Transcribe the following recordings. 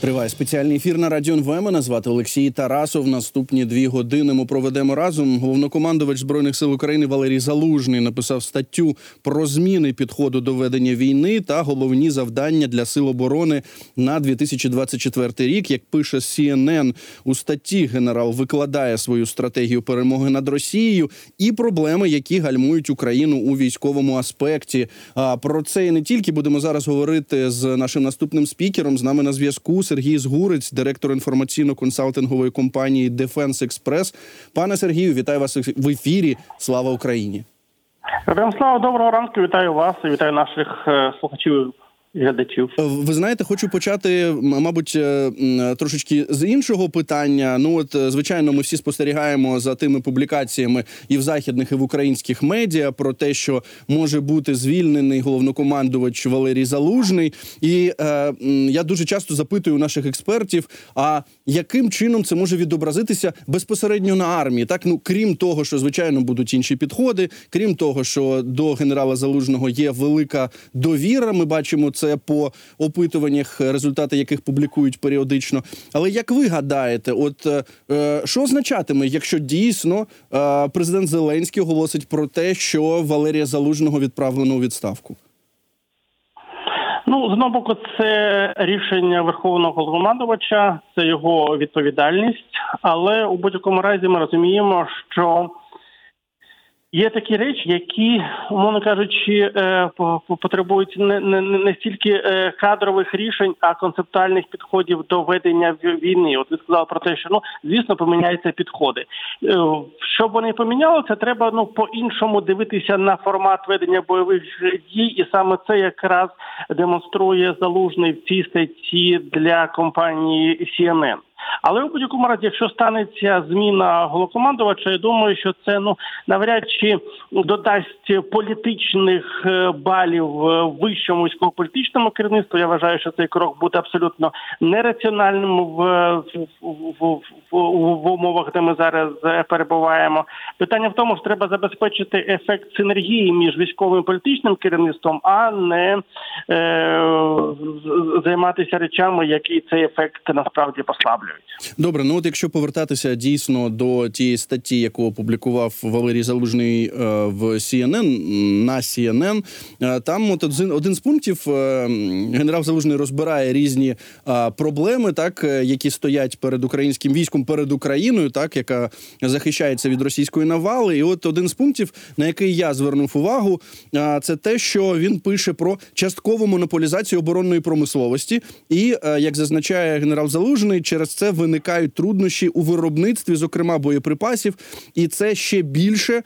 Триває спеціальний ефір на радіо НВ. Мене звати Олексій Тарасов. Наступні дві години ми проведемо разом. Головнокомандувач збройних сил України Валерій Залужний написав статтю про зміни підходу до ведення війни та головні завдання для сил оборони на 2024 рік. Як пише CNN, у статті генерал викладає свою стратегію перемоги над Росією і проблеми, які гальмують Україну у військовому аспекті. А про це і не тільки будемо зараз говорити з нашим наступним спікером. З нами на зв'язку. Сергій Згурець, директор інформаційно-консалтингової компанії Defense Express. Пане Сергію, вітаю вас в ефірі. Слава Україні! Слава, доброго ранку. Вітаю вас і вітаю наших е, слухачів глядачів. Е, ви знаєте, хочу почати, мабуть, е, трошечки з іншого питання. Ну от е, звичайно, ми всі спостерігаємо за тими публікаціями і в західних, і в українських медіа про те, що може бути звільнений головнокомандувач Валерій Залужний. І е, я дуже часто запитую наших експертів: а яким чином це може відобразитися безпосередньо на армії? Так, ну крім того, що звичайно будуть інші підходи, крім того, що до генерала Залужного є велика довіра. Ми бачимо це по опитуваннях, результати яких публікують періодично. Але як ви гадаєте, от е, е, що означатиме, якщо дійсно е, президент Зеленський оголосить про те, що Валерія Залужного відправлено у відставку? Ну, з одного боку, це рішення верховного головномандувача, це його відповідальність, але у будь-якому разі ми розуміємо, що Є такі речі, які, умовно кажучи, е, потребують не не, не стільки е, кадрових рішень, а концептуальних підходів до ведення війни. От ви сказали про те, що ну звісно поміняються підходи. Е, щоб вони помінялися, треба ну по іншому дивитися на формат ведення бойових дій, і саме це якраз демонструє залужний в цій статті для компанії CNN. Але у будь-якому разі, якщо станеться зміна головнокомандувача, я думаю, що це ну навряд чи додасть політичних е, балів е, вищому військово-політичному керівництву. Я вважаю, що цей крок буде абсолютно нераціональним в, в, в, в, в умовах, де ми зараз е, перебуваємо. Питання в тому, що треба забезпечити ефект синергії між військовим і політичним керівництвом, а не е, займатися речами, які цей ефект насправді послаблюють. Добре, ну от якщо повертатися дійсно до тієї статті, яку опублікував Валерій Залужний е, в CNN, на CNN, е, там от один, один з пунктів генерал Залужний розбирає різні проблеми, так які стоять перед українським військом, перед Україною, так яка захищається від російської навали. І от один з пунктів, на який я звернув увагу, це те, що він пише про часткову монополізацію оборонної промисловості, і як зазначає генерал Залужний, через це виникають труднощі у виробництві, зокрема боєприпасів, і це ще більше.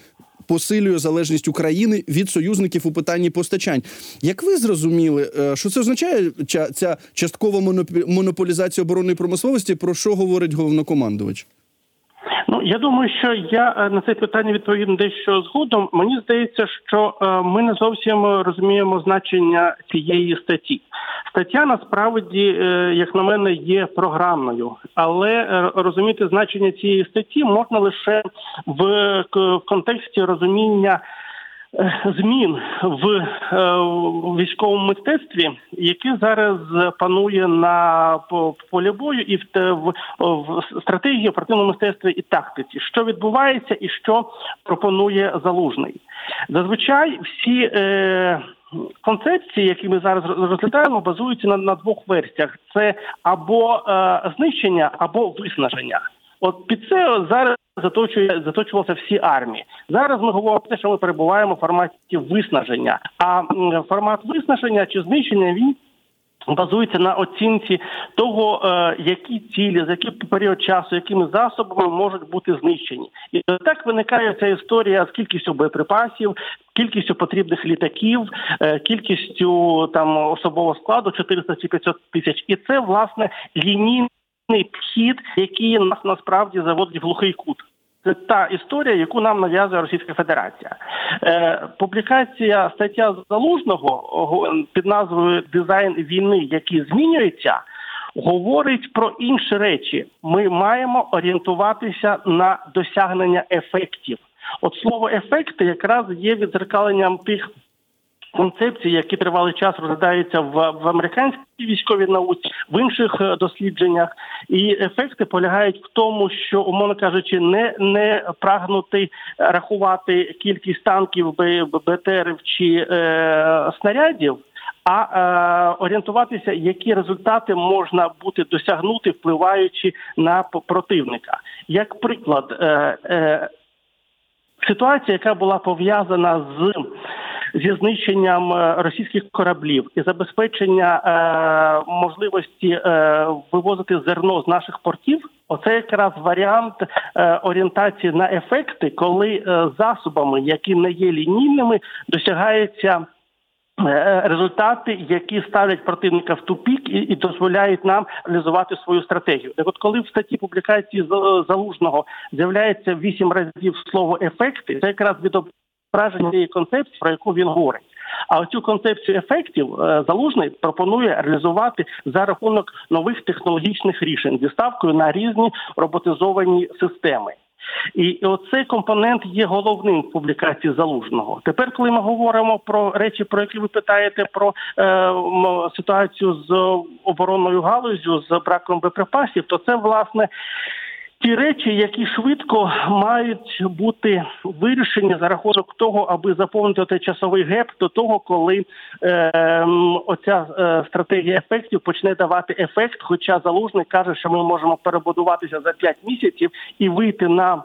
Посилює залежність України від союзників у питанні постачань. Як ви зрозуміли, е, що це означає ця часткова монополізація оборонної промисловості? Про що говорить головнокомандувач? Ну я думаю, що я е, на це питання відповім дещо згодом. Мені здається, що е, ми не зовсім розуміємо значення цієї статті. Стаття насправді, е, як на мене, є програмною, але розуміти значення цієї статті можна лише в контексті розуміння. Змін в військовому мистецтві, яке зараз панує на полі бою, і в, стратегії оперативному мистецтві і тактиці, що відбувається, і що пропонує залужний. Зазвичай всі е, концепції, які ми зараз розглядаємо, базуються на, на двох версіях: це або е, знищення, або виснаження. От під це зараз заточує заточувалися всі армії. Зараз ми говоримо про те, що ми перебуваємо в форматі виснаження. А формат виснаження чи знищення він базується на оцінці того, е, які цілі, за який період часу, якими засобами можуть бути знищені, і так виникає ця історія з кількістю боєприпасів, кількістю потрібних літаків, е, кількістю там особового складу 400 чи 500 тисяч, і це власне лінійний підхід, який нас насправді заводить в глухий кут. Це та історія, яку нам нав'язує Російська Федерація. Е, Публікація стаття залужного під назвою Дизайн війни, який змінюється, говорить про інші речі. Ми маємо орієнтуватися на досягнення ефектів. От слово ефекти якраз є відзеркаленням тих концепції, які тривалий час розглядаються в, в американській військовій науці, в інших е, дослідженнях, і ефекти полягають в тому, що умовно кажучи, не не прагнути рахувати кількість танків, БТРів чи е, снарядів. А е, орієнтуватися, які результати можна бути досягнути, впливаючи на противника, як приклад, е, е, ситуація, яка була пов'язана з зі знищенням е, російських кораблів і забезпечення е, можливості е, вивозити зерно з наших портів. Оце якраз варіант е, орієнтації на ефекти, коли е, засобами, які не є лінійними, досягається. Е, результати, які ставлять противника в тупік і, і дозволяють нам реалізувати свою стратегію. Так от коли в статті публікації залужного з'являється вісім разів слово ефекти, це якраз відображення враження цієї концепції, про яку він говорить. А оцю концепцію ефектів е, залужний пропонує реалізувати за рахунок нових технологічних рішень зі ставкою на різні роботизовані системи. І оцей компонент є головним в публікації залужного. Тепер, коли ми говоримо про речі, про які ви питаєте, про е, ситуацію з оборонною галузю з браком боєприпасів, то це власне ті речі, які швидко мають бути вирішені за рахунок того, аби заповнити той часовий геп до того, коли е, оця е, стратегія ефектів почне давати ефект. Хоча залужний каже, що ми можемо перебудуватися за 5 місяців і вийти на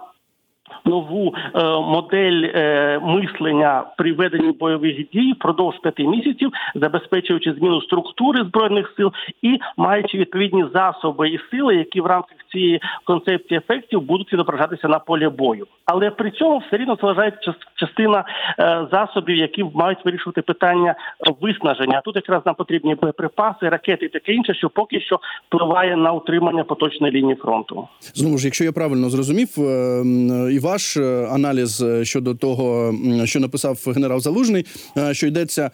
нову е, модель е, мислення при веденні бойових дій впродовж п'яти місяців, забезпечуючи зміну структури збройних сил і маючи відповідні засоби і сили, які в рамках цієї концепції ефектів будуть відображатися на полі бою. Але при цьому все рівно залишається частина е, засобів, які мають вирішувати питання виснаження. Тут якраз нам потрібні боєприпаси, ракети і таке інше, що поки що впливає на утримання поточної лінії фронту. Знову ж, якщо я правильно зрозумів, і ваш е, аналіз е, щодо того, що написав генерал Залужний, е, що йдеться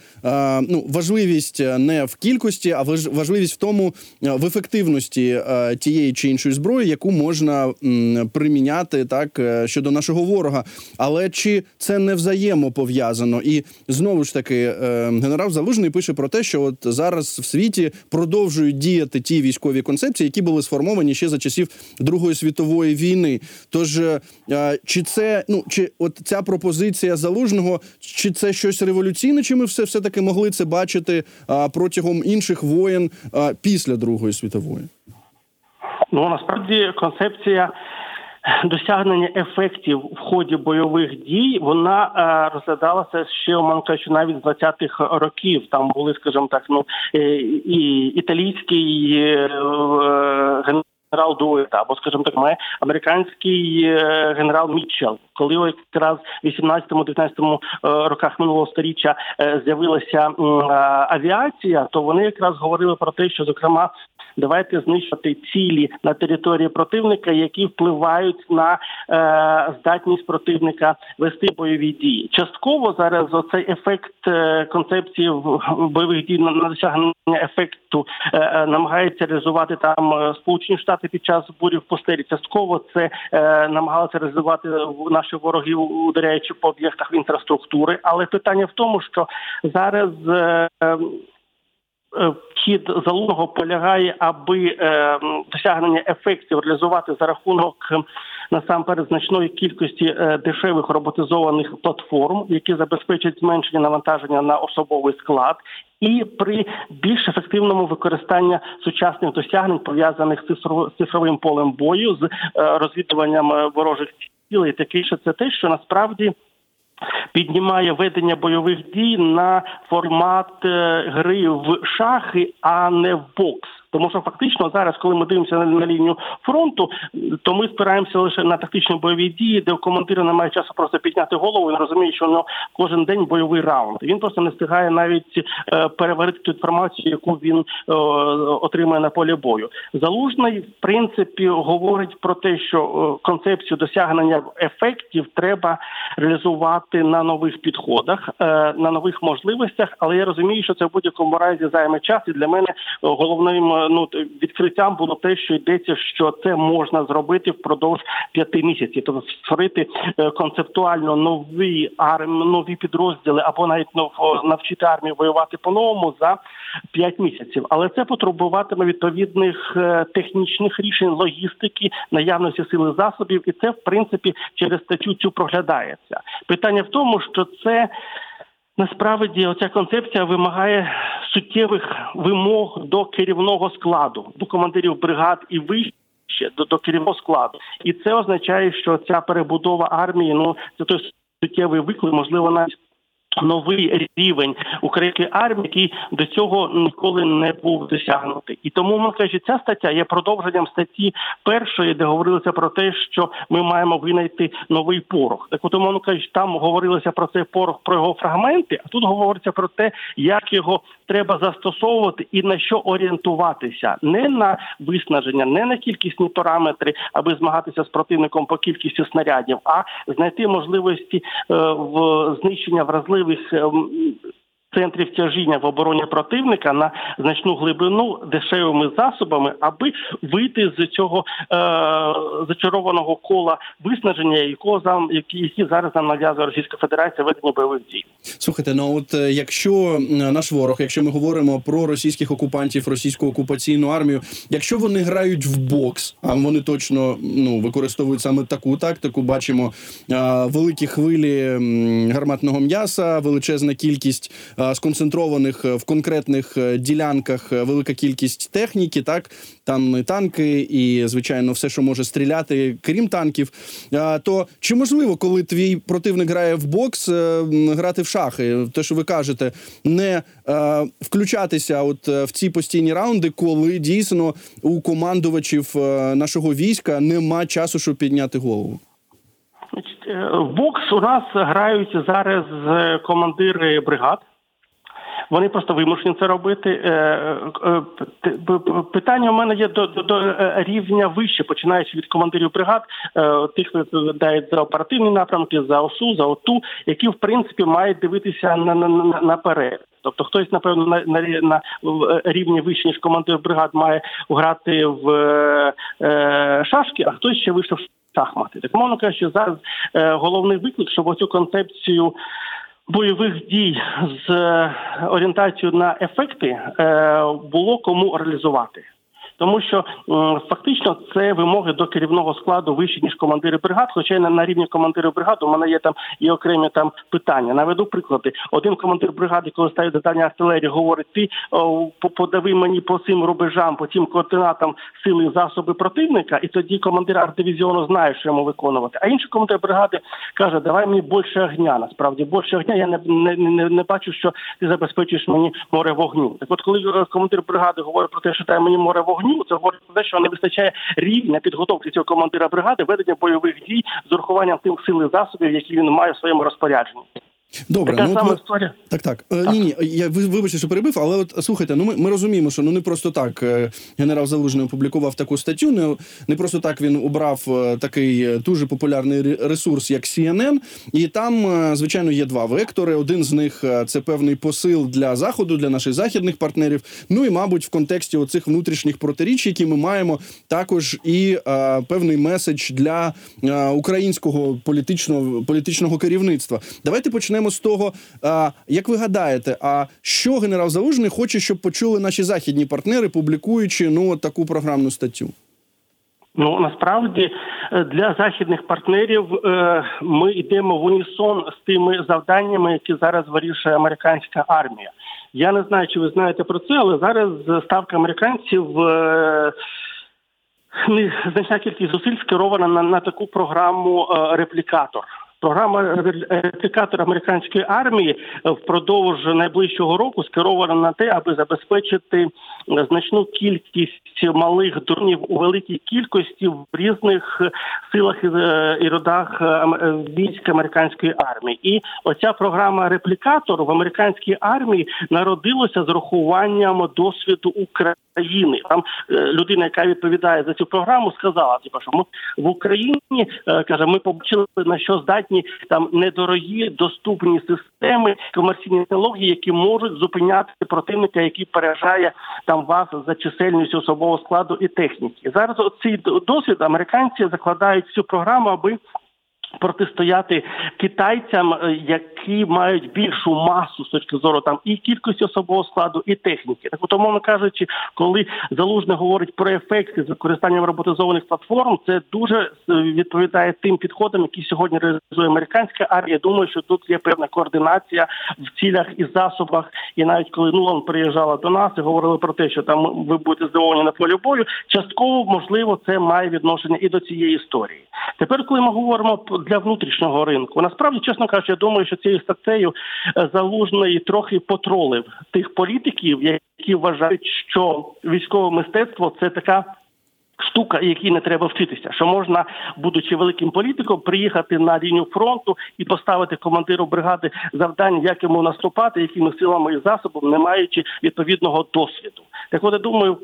ну важливість не в кількості, а важливість в тому в ефективності тієї чи іншої зброї, яку можна приміняти так щодо нашого ворога. Але чи це не взаємопов'язано? І знову ж таки, генерал Залужний пише про те, що от зараз в світі продовжують діяти ті військові концепції, які були сформовані ще за часів Другої світової війни. Тож чи це ну чи от ця пропозиція залужного, чи це щось революційне? Чи ми все все таки могли це бачити протягом інших воєн після Другої світової? Ну насправді концепція. Досягнення ефектів в ході бойових дій вона е, розглядалася ще умовно кажучи, навіть з 20-х років. Там були, скажімо так, ну е, і італійський е, генерал Дуета, або, скажімо так, має американський е, генерал Мітчел. Коли якраз в 18-19 е, роках минулого століття е, з'явилася авіація, то вони якраз говорили про те, що зокрема давайте знищувати цілі на території противника, які впливають на е, здатність противника вести бойові дії. Частково зараз оцей ефект е, концепції бойових дій на досягнення ефекту е, е, намагається реалізувати там е, Сполучені Штати під час бурів в постелі. Частково це е, намагалися реалізувати наші вороги, ударяючи по об'єктах інфраструктури. Але питання в тому, що зараз. Е, Хід залунного полягає, аби е, досягнення ефектів реалізувати за рахунок насамперед значної кількості е, дешевих роботизованих платформ, які забезпечують зменшення навантаження на особовий склад, і при більш ефективному використанні сучасних досягнень пов'язаних з цифровим полем бою з е, розвідуванням е, ворожих цілей, таке це те, що насправді піднімає ведення бойових дій на формат е, гри в шахи, а не в бокс. Тому що фактично зараз, коли ми дивимося на, на лінію фронту, то ми спираємося лише на тактичні бойові дії, де командира немає часу просто підняти голову і розуміє, що ну, кожен день бойовий раунд. Він просто не встигає навіть е, переварити ту інформацію, яку він е, отримує на полі бою. Залужний в принципі говорить про те, що е, концепцію досягнення ефектів треба реалізувати на нових підходах, е, на нових можливостях. Але я розумію, що це в будь-якому разі займе час, і для мене головним ну відкриттям було те, що йдеться, що це можна зробити впродовж п'яти місяців, тобто створити концептуально нові армії, нові підрозділи або навіть навчити армію воювати по-новому за п'ять місяців. Але це потребуватиме відповідних технічних рішень, логістики, наявності сили засобів, і це в принципі через статтю цю проглядається. Питання в тому, що це. Насправді, оця концепція вимагає суттєвих вимог до керівного складу, до командирів бригад і вище до, до керівного складу, і це означає, що ця перебудова армії ну це той суттєвий виклик, можливо, навіть новий рівень української армії, який до цього ніколи не був досягнутий, і тому ми кажуть, ця стаття є продовженням статті першої, де говорилося про те, що ми маємо винайти новий порох. Так, от умовно кажуть, там говорилося про цей порох, про його фрагменти. А тут говориться про те, як його треба застосовувати і на що орієнтуватися, не на виснаження, не на кількісні параметри, аби змагатися з противником по кількості снарядів, а знайти можливості е, в знищення вразливих service um, центрів тяжіння в обороні противника на значну глибину дешевими засобами, аби вийти з цього е, зачарованого кола виснаження, якого зам які, зараз нам нав'язує Російська Федерація ведення бойових дій. Слухайте, ну от е, якщо наш ворог, якщо ми говоримо про російських окупантів, російську окупаційну армію, якщо вони грають в бокс, а вони точно ну використовують саме таку тактику, бачимо а, великі хвилі гарматного м'яса, величезна кількість сконцентрованих е, в конкретних е, ділянках е, велика кількість техніки, так там і танки, і звичайно, все, що може стріляти, крім танків. То чи можливо, коли твій противник грає в бокс, грати в шахи? Те, що ви кажете, не включатися, от в ці постійні раунди, коли дійсно у командувачів нашого війська нема часу, щоб підняти голову? В бокс у нас грають зараз командири бригад. Вони просто вимушені це робити. Е, е, питання у мене є до, до, до е, рівня вище, починаючи від командирів бригад, тих, хто відповідають за оперативні напрямки, за ОСУ, за ОТУ, які в принципі мають дивитися на, на, на наперед. Тобто хтось, напевно, на на, на рівні вище, ніж командир бригад має грати в е, шашки, а хтось ще вийшов шахмати. Так мовно кажучи, зараз е, головний виклик, щоб оцю концепцію бойових дій з орієнтацією на ефекти е, було кому реалізувати тому що фактично це вимоги до керівного складу вищі ніж командири бригад. Хоча на, рівні командирів бригад у мене є там і окремі там питання. Наведу приклади. Один командир бригади, коли ставить завдання артилерії, говорить: ти о, подави мені по цим рубежам, по цим координатам сили засоби противника, і тоді командир артдивізіону знає, що йому виконувати. А інший командир бригади каже: Давай мені більше огня. Насправді більше огня. Я не не, не, не бачу, що ти забезпечуєш мені море вогню. Так, от коли е, командир бригади говорить про те, що дай мені море вогню вогню. Це говорить про те, що не вистачає рівня підготовки цього командира бригади ведення бойових дій з урахуванням тих сил і засобів, які він має в своєму розпорядженні. Добре, така ну сама історія. Так, так. Е, так. Ні, ні, я вибачте, що перебив, але от слухайте, ну ми ми розуміємо, що ну не просто так е, генерал Залужний опублікував таку статтю. Не не просто так він обрав е, такий дуже популярний ресурс, як CNN, і там, звичайно, є два вектори. Один з них це певний посил для заходу, для наших західних партнерів. Ну і мабуть, в контексті оцих внутрішніх протиріч, які ми маємо, також і а, певний меседж для а, українського політичного політичного керівництва. Давайте почнемо почнемо з того, а, як ви гадаєте, а що генерал Залужний хоче, щоб почули наші західні партнери, публікуючи ну таку програмну статтю? Ну насправді е, для західних партнерів е, ми йдемо в унісон з тими завданнями, які зараз вирішує американська армія. Я не знаю, чи ви знаєте про це, але зараз ставка американців. Е, значна кількість зусиль скерована на на таку програму реплікатор. Програма реплікатор американської армії впродовж найближчого року скерована на те, аби забезпечити значну кількість малих дронів у великій кількості в різних силах і родах військ американської армії. І оця програма реплікатор в американській армії народилася з рахуванням досвіду України України. Там е, людина, яка відповідає за цю програму, сказала, типу, що ми в Україні е, каже, ми побачили на що здатні там недорогі доступні системи комерційні технології, які можуть зупиняти противника, який переражає там вас за чисельністю особового складу і техніки. Зараз цей досвід американці закладають цю програму, аби протистояти китайцям, е, які мають більшу масу з точки зору там і кількості особового складу, і техніки. Так, от, умовно кажучи, коли залужне говорить про ефекти з використанням роботизованих платформ, це дуже е, відповідає тим підходам, які сьогодні реалізує американська армія. Думаю, що тут є певна координація в цілях і засобах. І навіть коли Нулан приїжджала до нас і говорили про те, що там ви будете здивовані на полі бою, частково можливо це має відношення і до цієї історії. Тепер, коли ми говоримо для внутрішнього ринку, насправді, чесно кажучи, я думаю, що цією статтею е, залужний трохи потролив тих політиків, які вважають, що військове мистецтво це така. Штука, якій не треба вчитися, що можна, будучи великим політиком, приїхати на лінію фронту і поставити командиру бригади завдання, як йому наступати, якими силами і засобами, не маючи відповідного досвіду. Так от я думаю,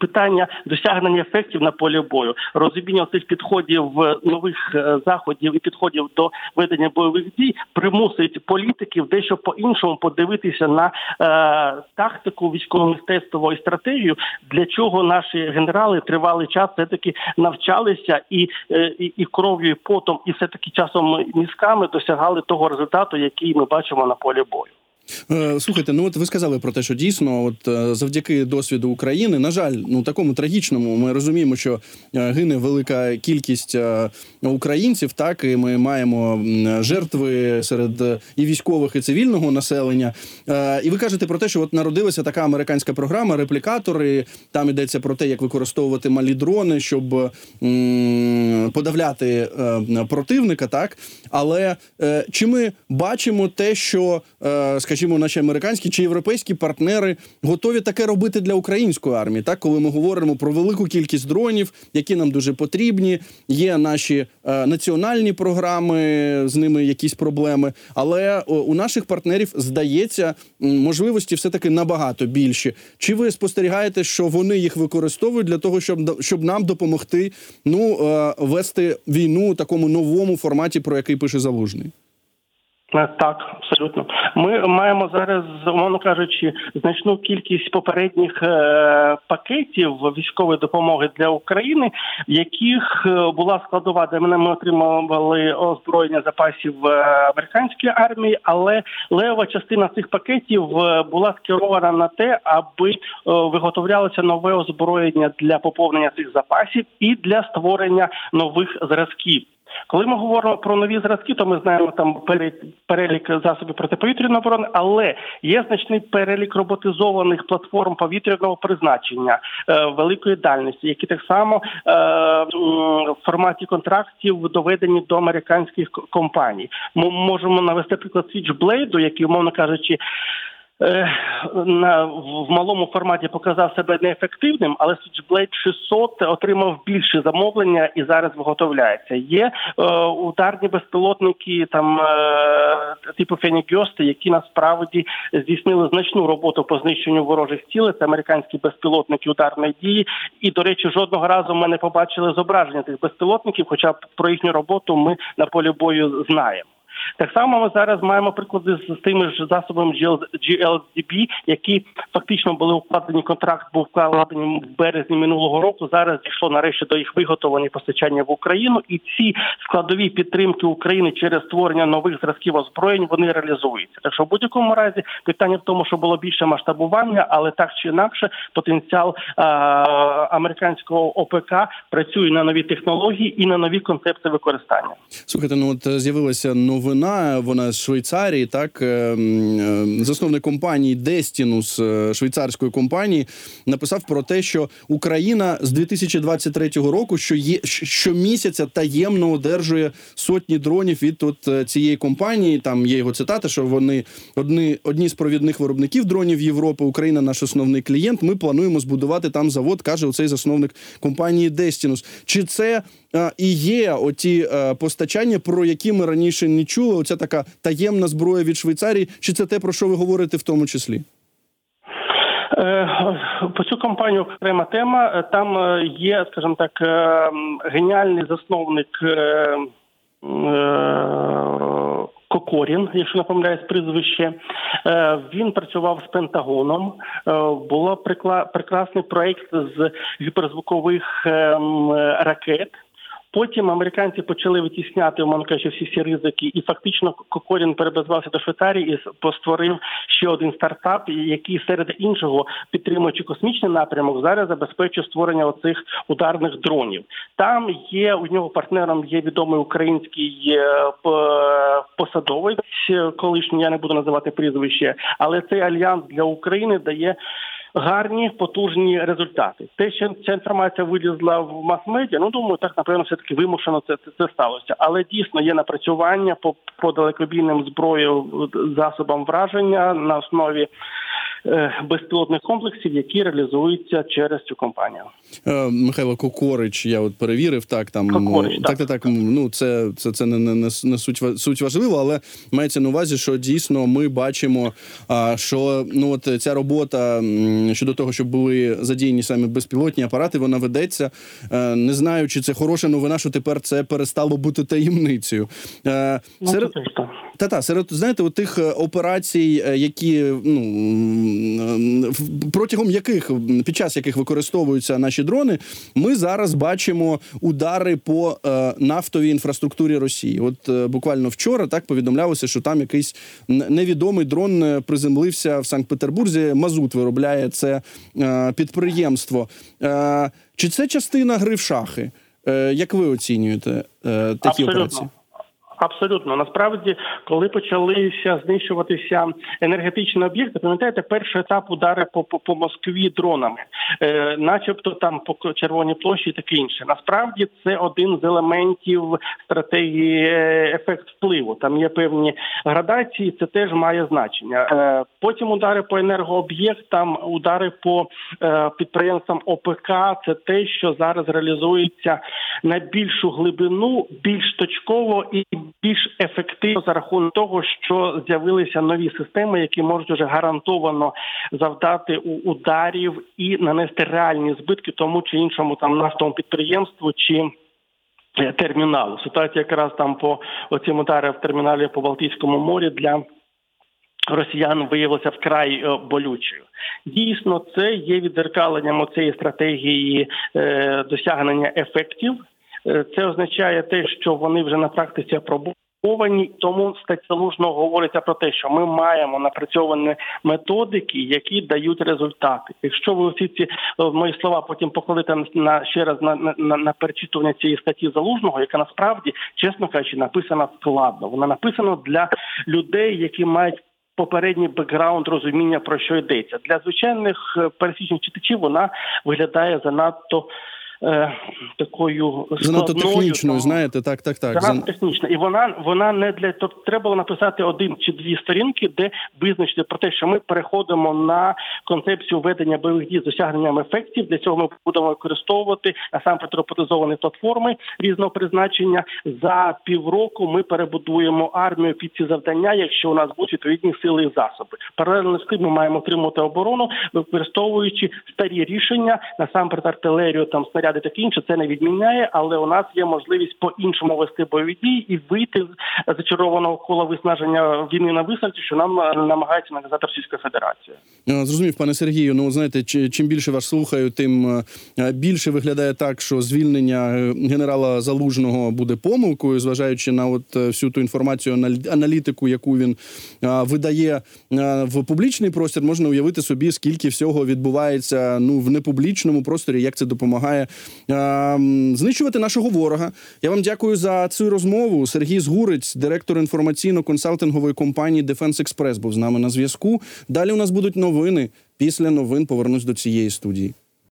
питання досягнення ефектів на полі бою, розуміння цих підходів нових е, заходів і підходів до ведення бойових дій примусить політиків дещо по іншому подивитися на е, тактику військового мистецтва і стратегію, для чого наші генерали тривалий час все таки навчалися і, е, і, і кров'ю, і потом, і все таки часом мізками досягали того результату, який ми бачимо на полі бою. Е, слухайте, ну от ви сказали про те, що дійсно, от е, завдяки досвіду України, на жаль, ну такому трагічному, ми розуміємо, що е, гине велика кількість українців. Так і ми маємо жертви серед і військових, і цивільного населення. І ви кажете про те, що от народилася така американська програма, реплікатори. Там йдеться про те, як використовувати малі дрони, щоб подавляти противника. Так, але чи ми бачимо те, що скажімо, скажімо, наші американські чи європейські партнери готові таке робити для української армії. Так, коли ми говоримо про велику кількість дронів, які нам дуже потрібні, є наші е, національні програми, з ними якісь проблеми. Але о, у наших партнерів здається можливості все таки набагато більші. Чи ви спостерігаєте, що вони їх використовують для того, щоб щоб нам допомогти ну е, вести війну у такому новому форматі, про який пише залужний? Е, так, абсолютно. Ми маємо зараз, умовно кажучи, значну кількість попередніх е, пакетів військової допомоги для України, в яких е, була складова, де мене ми отримували озброєння запасів в американській армії, але лева частина цих пакетів була скерована на те, аби виготовлялося нове озброєння для поповнення цих запасів і для створення нових зразків. Коли ми говоримо про нові зразки, то ми знаємо там перелік засобів протиповітряної оборони, але є значний перелік роботизованих платформ повітряного призначення е, великої дальності, які так само е, в форматі контрактів доведені до американських компаній. Ми можемо навести приклад Switchblade, який, умовно кажучи. Е, на в малому форматі показав себе неефективним, але Switchblade 600 отримав більше замовлення і зараз виготовляється. Є е, ударні безпілотники там е, типу Фенігьости, які насправді здійснили значну роботу по знищенню ворожих цілей. Це американські безпілотники ударної дії. І до речі, жодного разу ми не побачили зображення тих безпілотників. Хоча про їхню роботу ми на полі бою знаємо. Так само ми зараз маємо приклади з тими ж засобами GLDB, які фактично були укладені. Контракт був вкладений в березні минулого року. Зараз дійшло нарешті до їх виготовлення постачання в Україну, і ці складові підтримки України через створення нових зразків озброєнь вони реалізуються. Так що в будь-якому разі питання в тому, що було більше масштабування, але так чи інакше, потенціал а, американського ОПК працює на нові технології і на нові концепти використання. Слухайте, ну от з'явилася новина новина. Вона з Швейцарії, так е, е, засновник компанії е, швейцарської компанії, написав про те, що Україна з 2023 року, що є щомісяця таємно одержує сотні дронів від от цієї компанії. Там є його цитата, що вони одні одні з провідних виробників дронів Європи. Україна наш основний клієнт. Ми плануємо збудувати там завод, каже оцей засновник компанії Destinus. Чи це і є оті постачання, про які ми раніше не чули? оця така таємна зброя від Швейцарії? Чи це те про що ви говорите в тому числі? Е, По цю компанію окрема тема. Е, Там е, є, скажімо так, е, геніальний засновник е, е, Кокорін, якщо не помиляюсь прізвище. Е, Він працював з Пентагоном. Е, Було прекрасний проєкт з гіперзвукових е, ракет. Потім американці почали витісняти, умовно кажучи, всі ці ризики, і фактично Кокорін перебазувався до Швейцарії і постворив ще один стартап, який серед іншого, підтримуючи космічний напрямок, зараз забезпечує створення оцих ударних дронів. Там є у нього партнером є відомий український е, посадовець, колишній я не буду називати прізвище, але цей альянс для України дає. Гарні потужні результати. Те, що ця інформація вилізла в мас-медіа, ну думаю, так напевно, все таки вимушено це, це, це сталося. Але дійсно є напрацювання по, по далекобійним зброю засобам враження на основі е, безпілотних комплексів, які реалізуються через цю компанію. Е, Михайло Кокорич, я от перевірив, так там Кокорич, ну, так. так, так, так. Ну це це, це не, не, не, не суть суть важливо, але мається на увазі, що дійсно ми бачимо, що ну от ця робота щодо того, щоб були задіяні саме безпілотні апарати, вона ведеться. Е, Не знаю, чи це хороша новина, що тепер це перестало бути таємницею. Е, Ну, Серед та та серед знаєте, от тих е, операцій, е, які ну е, протягом яких під час яких використовуються наші дрони, ми зараз бачимо удари по е, нафтовій інфраструктурі Росії. От е, буквально вчора так повідомлялося, що там якийсь невідомий дрон е, приземлився в Санкт-Петербурзі. Мазут виробляє це підприємство. Чи це частина гри в шахи? Як ви оцінюєте такі Абсолютно. операції? Абсолютно, насправді, коли почалися знищуватися енергетичні об'єкти, пам'ятаєте, перший етап удари по по, по Москві дронами, е, начебто там по червоній площі таке інше. Насправді це один з елементів стратегії е, ефект впливу. Там є певні градації, це теж має значення. Е, потім удари по енергооб'єктам, удари по е, підприємствам ОПК. Це те, що зараз реалізується на більшу глибину, більш точково і більш ефективно за рахунок того, що з'явилися нові системи, які можуть вже гарантовано завдати ударів і нанести реальні збитки тому чи іншому там нафтовому підприємству чи. е, Терміналу ситуація якраз там по оцім ударам в терміналі по Балтійському морі для росіян виявилася вкрай е, болючою. Дійсно, це є відзеркаленням цієї стратегії е, досягнення ефектів. Е, Це означає те, що вони вже на практиці апробовані. Тому стаття Лужного говориться про те, що ми маємо напрацьовані методики, які дають результати. Якщо ви всі ці е, мої слова потім покладете на ще раз на, на, на, на перечитування цієї статті залужного, яка насправді, чесно кажучи, написана складно. Вона написана для людей, які мають попередній бекграунд розуміння про що йдеться для звичайних е, пересічних читачів. Вона виглядає занадто е, такою Занадто технічною, знаєте, так, так, так. Занадто Зан- технічна, і вона вона не для тобто треба було написати один чи дві сторінки, де визначити про те, що ми переходимо на концепцію ведення бойових дій з досягненням ефектів. Для цього ми будемо використовувати насамперед роботизовані платформи різного призначення. За півроку ми перебудуємо армію під ці завдання, якщо у нас будуть відповідні сили і засоби. Паралельно з тим ми маємо отримувати оборону, використовуючи старі рішення, насамперед артилерію, там снаряди таке інше. Це не відміняє, але у нас є можливість по-іншому вести бойові дії і вийти з зачарованого кола виснаження війни на висадці, що нам е, намагається нав'язати Російська Федерація. Е, Зрозумів, пане Сергію. Ну знаєте, чим більше вас слухаю, тим е, більше виглядає так, що звільнення генерала Залужного буде помилкою, зважаючи на от всю ту інформацію, анал- аналітику, яку він видає в публічний простір, можна уявити собі, скільки всього відбувається ну в непублічному просторі, як це допомагає знищувати нашого ворога. Я вам дякую за цю розмову. Сергій Згурець, директор інформаційно-консалтингової компанії Defense Express, був з нами на зв'язку. Далі у нас будуть новини. Після новин повернусь до цієї студії.